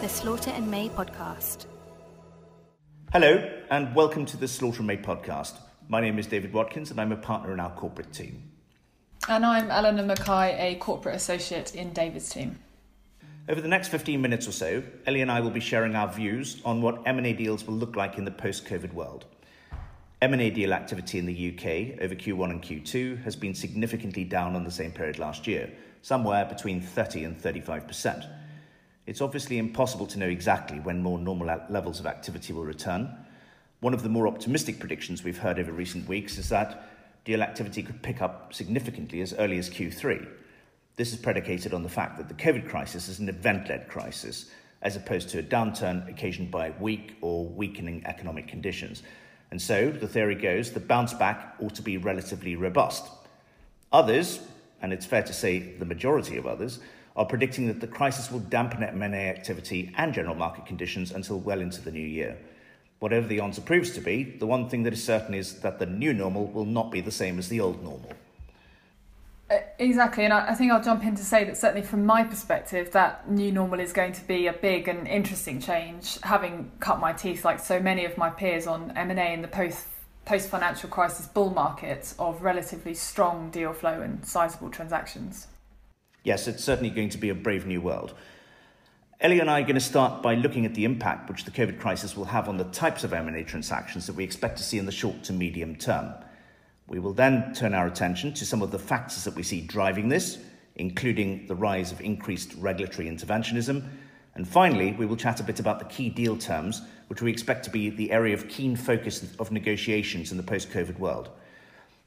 the Slaughter and May podcast. Hello, and welcome to the Slaughter and May podcast. My name is David Watkins, and I'm a partner in our corporate team. And I'm Eleanor Mackay, a corporate associate in David's team. Over the next 15 minutes or so, Ellie and I will be sharing our views on what M&A deals will look like in the post-COVID world. M&A deal activity in the UK over Q1 and Q2 has been significantly down on the same period last year, somewhere between 30 and 35%. It's obviously impossible to know exactly when more normal levels of activity will return. One of the more optimistic predictions we've heard over recent weeks is that deal activity could pick up significantly as early as Q3. This is predicated on the fact that the COVID crisis is an event led crisis, as opposed to a downturn occasioned by weak or weakening economic conditions. And so, the theory goes, the bounce back ought to be relatively robust. Others, and it's fair to say the majority of others, are predicting that the crisis will dampen M&A activity and general market conditions until well into the new year. Whatever the answer proves to be, the one thing that is certain is that the new normal will not be the same as the old normal. Uh, exactly, and I, think I'll jump in to say that certainly from my perspective, that new normal is going to be a big and interesting change. Having cut my teeth like so many of my peers on M and A in the post post financial crisis bull market of relatively strong deal flow and sizable transactions. Yes, it's certainly going to be a brave new world. Ellie and I are going to start by looking at the impact which the COVID crisis will have on the types of M&A transactions that we expect to see in the short to medium term. We will then turn our attention to some of the factors that we see driving this, including the rise of increased regulatory interventionism. And finally, we will chat a bit about the key deal terms, which we expect to be the area of keen focus of negotiations in the post-COVID world.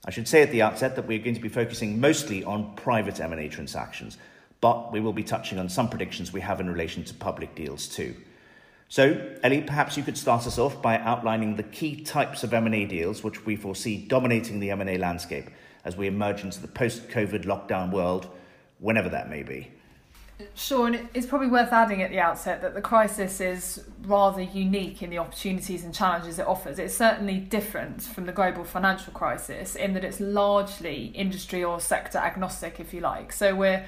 I should say at the outset that we're going to be focusing mostly on private M&A transactions, but we will be touching on some predictions we have in relation to public deals too. So, Ellie, perhaps you could start us off by outlining the key types of M&A deals which we foresee dominating the M&A landscape as we emerge into the post-COVID lockdown world, whenever that may be. Sure, and it's probably worth adding at the outset that the crisis is rather unique in the opportunities and challenges it offers. It's certainly different from the global financial crisis in that it's largely industry or sector agnostic, if you like. So we're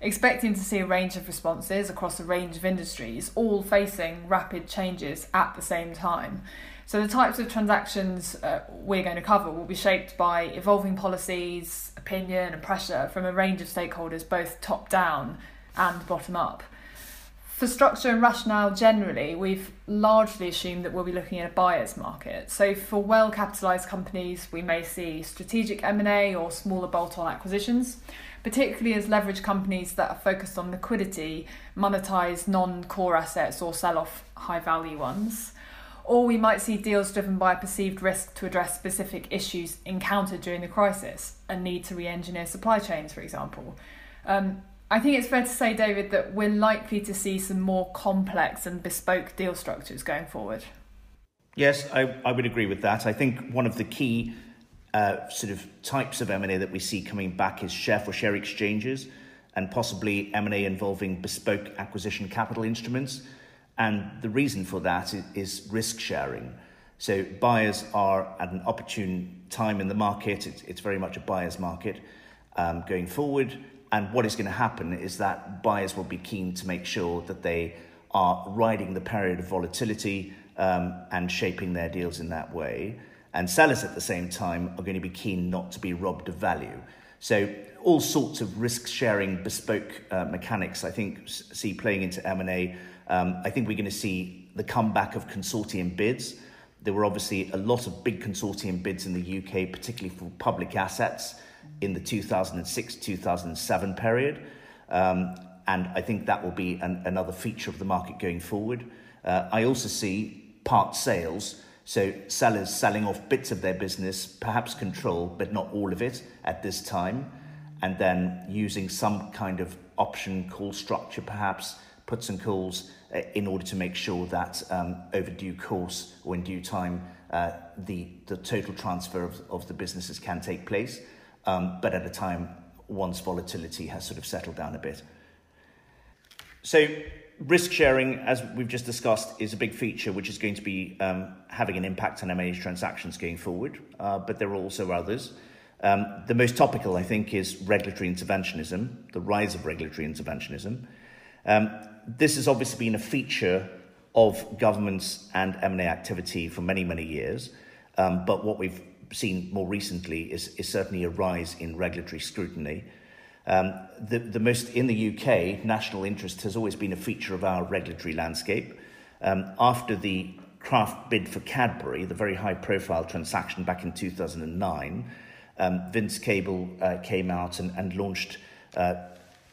expecting to see a range of responses across a range of industries, all facing rapid changes at the same time. So, the types of transactions uh, we're going to cover will be shaped by evolving policies, opinion, and pressure from a range of stakeholders, both top down and bottom up. For structure and rationale generally, we've largely assumed that we'll be looking at a buyer's market. So for well-capitalized companies, we may see strategic M&A or smaller bolt-on acquisitions, particularly as leverage companies that are focused on liquidity monetize non-core assets or sell off high-value ones. Or we might see deals driven by perceived risk to address specific issues encountered during the crisis, a need to re-engineer supply chains, for example. Um, I think it's fair to say, David, that we're likely to see some more complex and bespoke deal structures going forward. Yes, I, I would agree with that. I think one of the key uh, sort of types of M&A that we see coming back is share for share exchanges and possibly M&A involving bespoke acquisition capital instruments. And the reason for that is, is risk sharing. So buyers are at an opportune time in the market. It's, it's very much a buyer's market um, going forward and what is going to happen is that buyers will be keen to make sure that they are riding the period of volatility um, and shaping their deals in that way. And sellers at the same time are going to be keen not to be robbed of value. So all sorts of risk sharing bespoke uh, mechanics I think see playing into M&A. Um, I think we're going to see the comeback of consortium bids. There were obviously a lot of big consortium bids in the UK, particularly for public assets in the 2006 2007 period. Um, and I think that will be an, another feature of the market going forward. Uh, I also see part sales, so sellers selling off bits of their business, perhaps control, but not all of it at this time, and then using some kind of option call structure, perhaps puts and calls, uh, in order to make sure that um, over due course or in due time, uh, the, the total transfer of, of the businesses can take place um, but at a time once volatility has sort of settled down a bit. So, risk sharing, as we've just discussed, is a big feature which is going to be um, having an impact on M&A transactions going forward, uh, but there are also others. Um, the most topical, I think, is regulatory interventionism, the rise of regulatory interventionism. Um, this has obviously been a feature of governments and M&A activity for many, many years. Um, but what we've seen more recently is, is certainly a rise in regulatory scrutiny. Um, the, the most in the UK, national interest has always been a feature of our regulatory landscape. Um, after the Kraft bid for Cadbury, the very high profile transaction back in 2009, um, Vince Cable uh, came out and, and launched uh,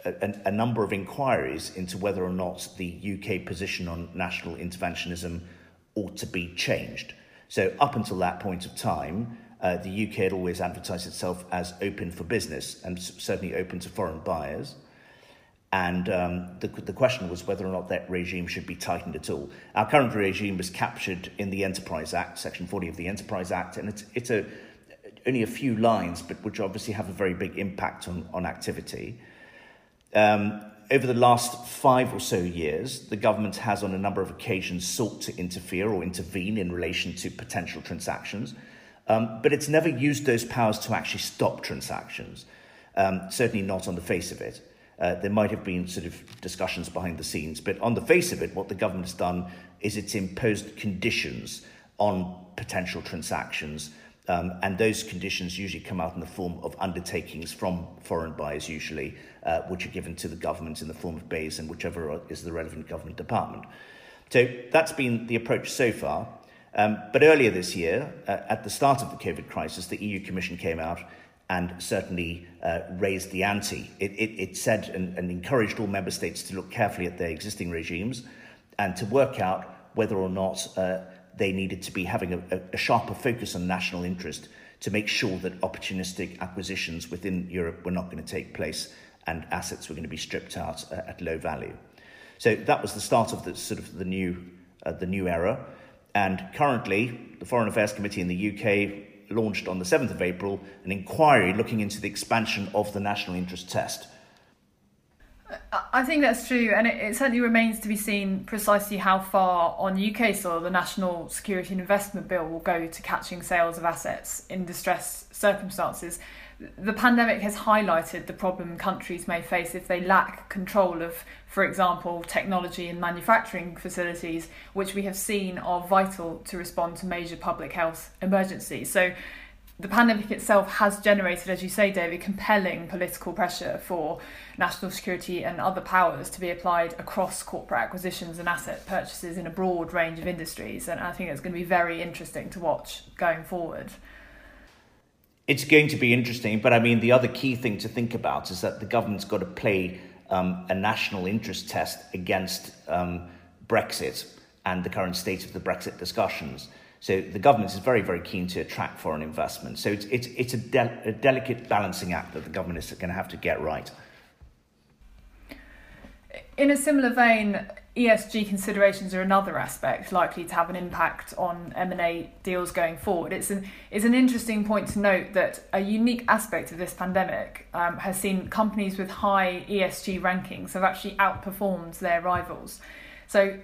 a, a number of inquiries into whether or not the UK position on national interventionism ought to be changed. So, up until that point of time, uh, the UK had always advertised itself as open for business and certainly open to foreign buyers. And um, the, the question was whether or not that regime should be tightened at all. Our current regime was captured in the Enterprise Act, Section 40 of the Enterprise Act, and it's, it's a, only a few lines, but which obviously have a very big impact on, on activity. Um, over the last five or so years, the government has on a number of occasions sought to interfere or intervene in relation to potential transactions, um, but it's never used those powers to actually stop transactions, um, certainly not on the face of it. Uh, there might have been sort of discussions behind the scenes, but on the face of it, what the government has done is it's imposed conditions on potential transactions um, and those conditions usually come out in the form of undertakings from foreign buyers, usually, uh, which are given to the government in the form of BEIS and whichever is the relevant government department. So that's been the approach so far. Um, but earlier this year, uh, at the start of the COVID crisis, the EU Commission came out and certainly uh, raised the ante. It, it, it said and, and encouraged all member states to look carefully at their existing regimes and to work out whether or not uh, they needed to be having a, a sharper focus on national interest to make sure that opportunistic acquisitions within Europe were not going to take place and assets were going to be stripped out uh, at low value. So that was the start of the sort of the new uh, the new era. And currently, the Foreign Affairs Committee in the UK launched on the 7th of April an inquiry looking into the expansion of the national interest test. I think that's true, and it, it, certainly remains to be seen precisely how far on UK soil the National Security and Investment Bill will go to catching sales of assets in distressed circumstances. The pandemic has highlighted the problem countries may face if they lack control of, for example, technology and manufacturing facilities, which we have seen are vital to respond to major public health emergencies. So, the pandemic itself has generated, as you say, David, compelling political pressure for national security and other powers to be applied across corporate acquisitions and asset purchases in a broad range of industries. And I think it's going to be very interesting to watch going forward. It's going to be interesting, but I mean, the other key thing to think about is that the government's got to play um, a national interest test against um, Brexit and the current state of the Brexit discussions. So the government is very, very keen to attract foreign investment. So it's, it's, it's a, de- a delicate balancing act that the government is going to have to get right. In a similar vein, ESG considerations are another aspect likely to have an impact on M&A deals going forward. It's an, it's an interesting point to note that a unique aspect of this pandemic um, has seen companies with high ESG rankings have actually outperformed their rivals. So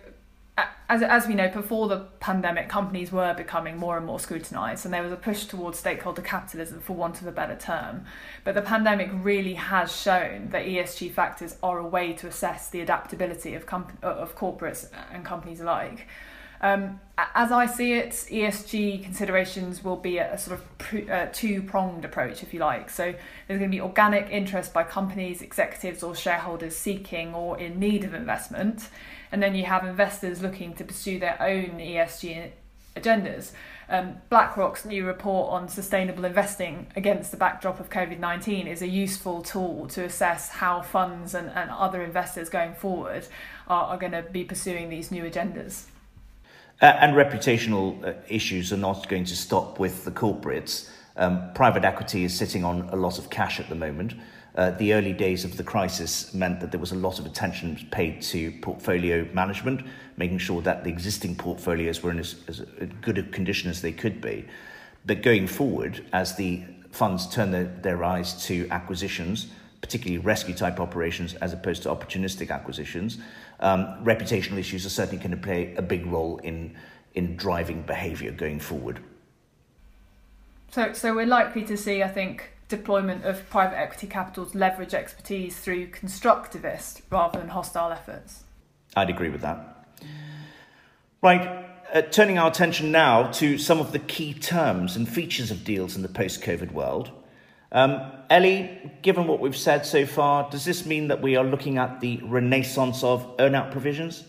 as, as we know, before the pandemic, companies were becoming more and more scrutinised, and there was a push towards stakeholder capitalism, for want of a better term. But the pandemic really has shown that ESG factors are a way to assess the adaptability of, comp- of corporates and companies alike. Um, as I see it, ESG considerations will be a, a sort of pr- uh, two pronged approach, if you like. So there's going to be organic interest by companies, executives, or shareholders seeking or in need of investment and then you have investors looking to pursue their own ESG agendas. Um, BlackRock's new report on sustainable investing against the backdrop of COVID 19 is a useful tool to assess how funds and, and other investors going forward are, are going to be pursuing these new agendas. Uh, and reputational uh, issues are not going to stop with the corporates. Um, private equity is sitting on a lot of cash at the moment. Uh, the early days of the crisis meant that there was a lot of attention paid to portfolio management, making sure that the existing portfolios were in as, as good a condition as they could be. But going forward, as the funds turn their, their eyes to acquisitions, particularly rescue type operations as opposed to opportunistic acquisitions, um, reputational issues are certainly going to play a big role in, in driving behaviour going forward. So, so we're likely to see, I think, deployment of private equity capital to leverage expertise through constructivist rather than hostile efforts? I'd agree with that. Right, uh, turning our attention now to some of the key terms and features of deals in the post COVID world. Um, Ellie, given what we've said so far, does this mean that we are looking at the renaissance of earnout provisions?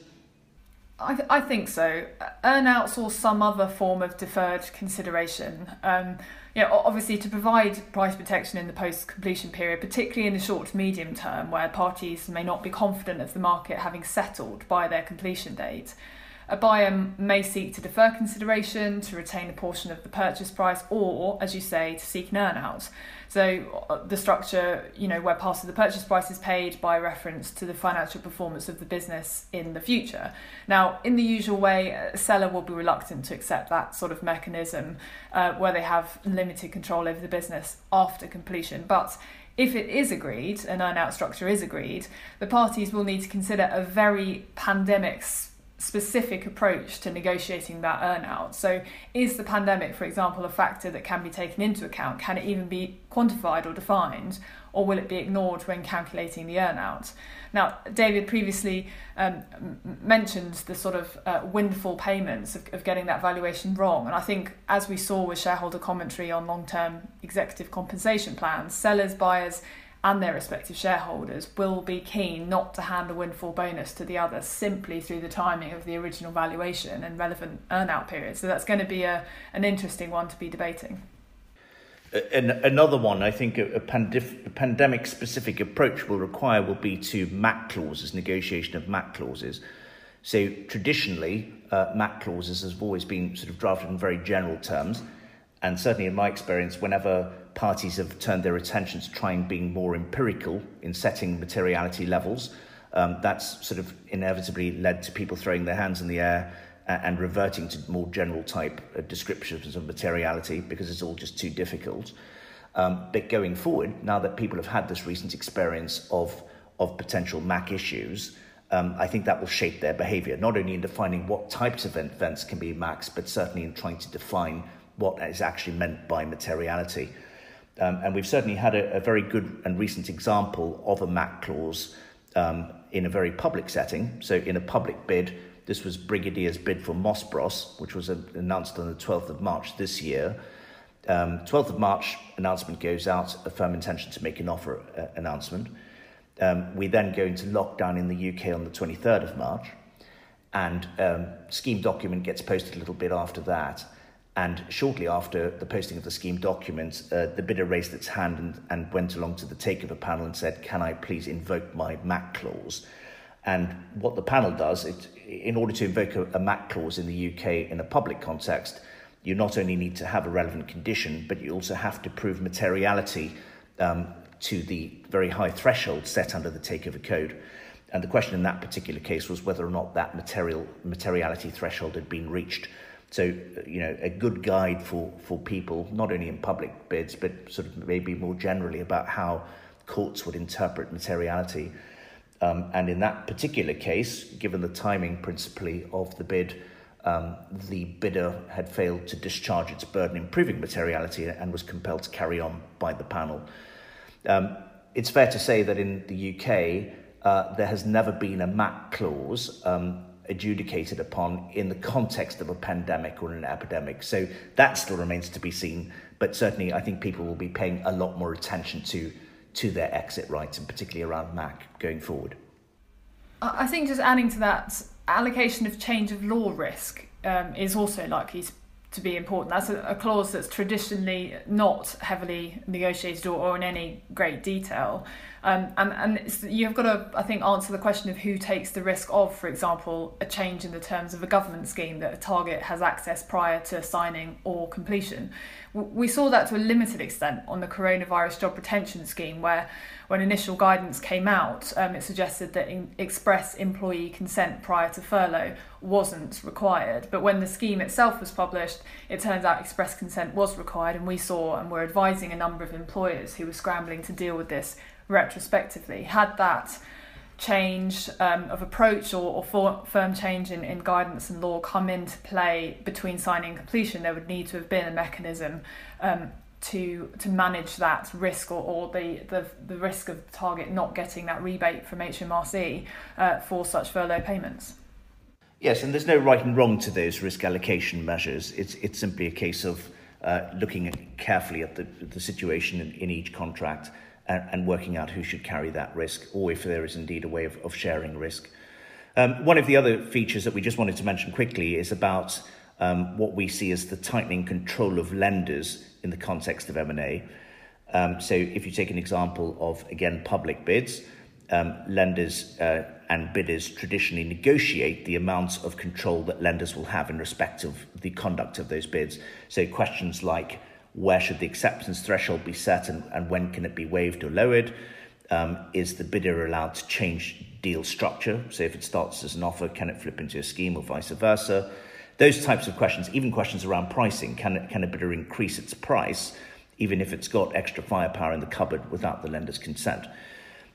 I, th- I think so. Earnouts or some other form of deferred consideration. Um, you know, obviously, to provide price protection in the post completion period, particularly in the short to medium term, where parties may not be confident of the market having settled by their completion date. A buyer may seek to defer consideration to retain a portion of the purchase price, or, as you say, to seek an earnout. So uh, the structure, you know, where part of the purchase price is paid by reference to the financial performance of the business in the future. Now, in the usual way, a seller will be reluctant to accept that sort of mechanism uh, where they have limited control over the business after completion. But if it is agreed, an earnout structure is agreed, the parties will need to consider a very pandemic specific approach to negotiating that earnout. So, is the pandemic, for example, a factor that can be taken into account? Can it even be quantified or defined, or will it be ignored when calculating the earnout? Now, David previously um, mentioned the sort of uh, windfall payments of, of getting that valuation wrong, and I think as we saw with shareholder commentary on long-term executive compensation plans, sellers, buyers and their respective shareholders will be keen not to hand a windfall bonus to the other simply through the timing of the original valuation and relevant earnout period. So that's going to be a, an interesting one to be debating. And another one, I think, a, pandif- pandemic specific approach will require will be to MAC clauses, negotiation of MAC clauses. So traditionally, uh, MAC clauses have always been sort of drafted in very general terms. And certainly, in my experience, whenever parties have turned their attention to trying being more empirical in setting materiality levels. Um, that's sort of inevitably led to people throwing their hands in the air and reverting to more general type uh, descriptions of materiality because it's all just too difficult. Um, but going forward, now that people have had this recent experience of, of potential MAC issues, um, I think that will shape their behaviour, not only in defining what types of events can be MACs, but certainly in trying to define what is actually meant by materiality. Um, and we've certainly had a, a, very good and recent example of a MAC clause um, in a very public setting. So, in a public bid, this was Brigadier's bid for Moss Bros, which was announced on the 12th of March this year. Um, 12th of March, announcement goes out, a firm intention to make an offer uh, announcement. Um, we then go into lockdown in the UK on the 23rd of March, and um, scheme document gets posted a little bit after that. And shortly after the posting of the scheme documents, uh, the bidder raised its hand and, and went along to the takeover panel and said, Can I please invoke my MAC clause? And what the panel does, it, in order to invoke a, a MAC clause in the UK in a public context, you not only need to have a relevant condition, but you also have to prove materiality um, to the very high threshold set under the takeover code. And the question in that particular case was whether or not that material materiality threshold had been reached. So, you know, a good guide for, for people, not only in public bids, but sort of maybe more generally about how courts would interpret materiality. Um, and in that particular case, given the timing principally of the bid, um, the bidder had failed to discharge its burden in proving materiality and was compelled to carry on by the panel. Um, it's fair to say that in the UK, uh, there has never been a MAC clause um, adjudicated upon in the context of a pandemic or an epidemic. So that still remains to be seen. But certainly, I think people will be paying a lot more attention to to their exit rights, and particularly around MAC going forward. I think just adding to that, allocation of change of law risk um, is also likely to to be important. That's a, a, clause that's traditionally not heavily negotiated or, or in any great detail. Um, and and you've got to, I think, answer the question of who takes the risk of, for example, a change in the terms of a government scheme that a target has access prior to signing or completion. We saw that to a limited extent on the coronavirus job retention scheme, where when initial guidance came out, um, it suggested that express employee consent prior to furlough wasn't required. But when the scheme itself was published, it turns out express consent was required, and we saw and were advising a number of employers who were scrambling to deal with this retrospectively. Had that change um, of approach or, or for, firm change in, in guidance and law come into play between signing and completion, there would need to have been a mechanism um, to to manage that risk or, or the, the the risk of the target not getting that rebate from HMRC uh, for such furlough payments. Yes, and there's no right and wrong to those risk allocation measures. It's it's simply a case of uh, looking carefully at the, the situation in, in each contract and, and working out who should carry that risk, or if there is indeed a way of, of sharing risk. Um, one of the other features that we just wanted to mention quickly is about um, what we see as the tightening control of lenders in the context of M&A. Um, so if you take an example of, again, public bids, um, lenders uh, and bidders traditionally negotiate the amounts of control that lenders will have in respect of the conduct of those bids. So questions like where should the acceptance threshold be set and, and when can it be waived or lowered? Um, is the bidder allowed to change deal structure? So if it starts as an offer, can it flip into a scheme or vice versa? Those types of questions, even questions around pricing, can, can a bidder increase its price even if it's got extra firepower in the cupboard without the lender's consent?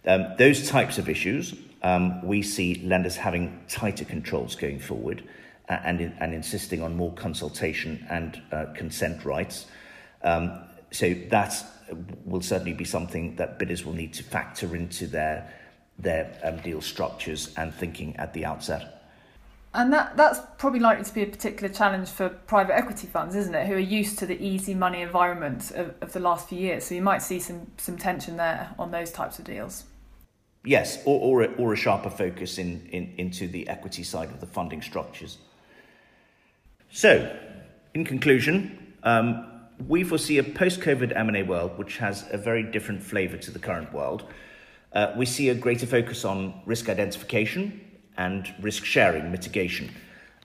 Um, those types of issues, um, we see lenders having tighter controls going forward and, and insisting on more consultation and uh, consent rights. Um, so that will certainly be something that bidders will need to factor into their, their um, deal structures and thinking at the outset. And that, that's probably likely to be a particular challenge for private equity funds, isn't it? Who are used to the easy money environment of, of the last few years. So you might see some, some tension there on those types of deals. Yes, or, or, a, or a sharper focus in, in, into the equity side of the funding structures. So, in conclusion, um, we foresee a post-COVID M&A world which has a very different flavour to the current world. Uh, we see a greater focus on risk identification, and risk sharing mitigation.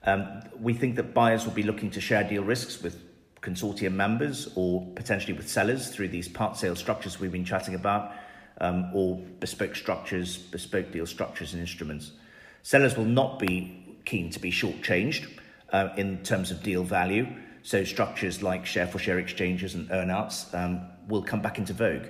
Um, we think that buyers will be looking to share deal risks with consortium members or potentially with sellers through these part sale structures we've been chatting about, um, or bespoke structures, bespoke deal structures and instruments. Sellers will not be keen to be shortchanged uh, in terms of deal value, so structures like share for share exchanges and earnouts um, will come back into vogue.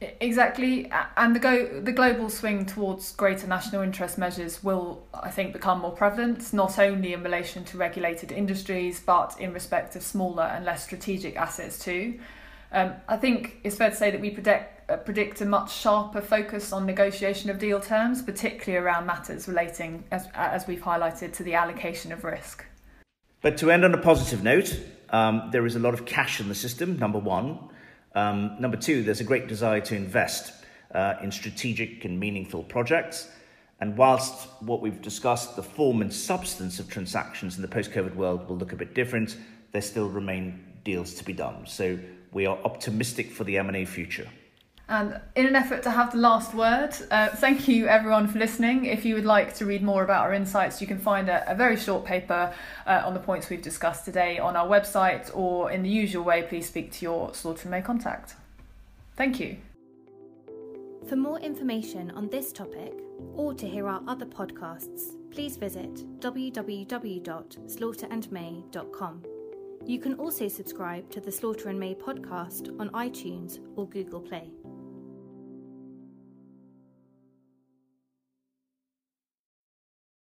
Exactly, and the go the global swing towards greater national interest measures will, I think, become more prevalent. Not only in relation to regulated industries, but in respect of smaller and less strategic assets too. Um, I think it's fair to say that we predict uh, predict a much sharper focus on negotiation of deal terms, particularly around matters relating, as as we've highlighted, to the allocation of risk. But to end on a positive note, um, there is a lot of cash in the system. Number one. Um, number two, there's a great desire to invest uh, in strategic and meaningful projects. And whilst what we've discussed, the form and substance of transactions in the post COVID world will look a bit different, there still remain deals to be done. So we are optimistic for the M&A future. And in an effort to have the last word, uh, thank you everyone for listening. If you would like to read more about our insights, you can find a, a very short paper uh, on the points we've discussed today on our website, or in the usual way, please speak to your Slaughter and May contact. Thank you. For more information on this topic, or to hear our other podcasts, please visit www.slaughterandmay.com. You can also subscribe to the Slaughter and May podcast on iTunes or Google Play.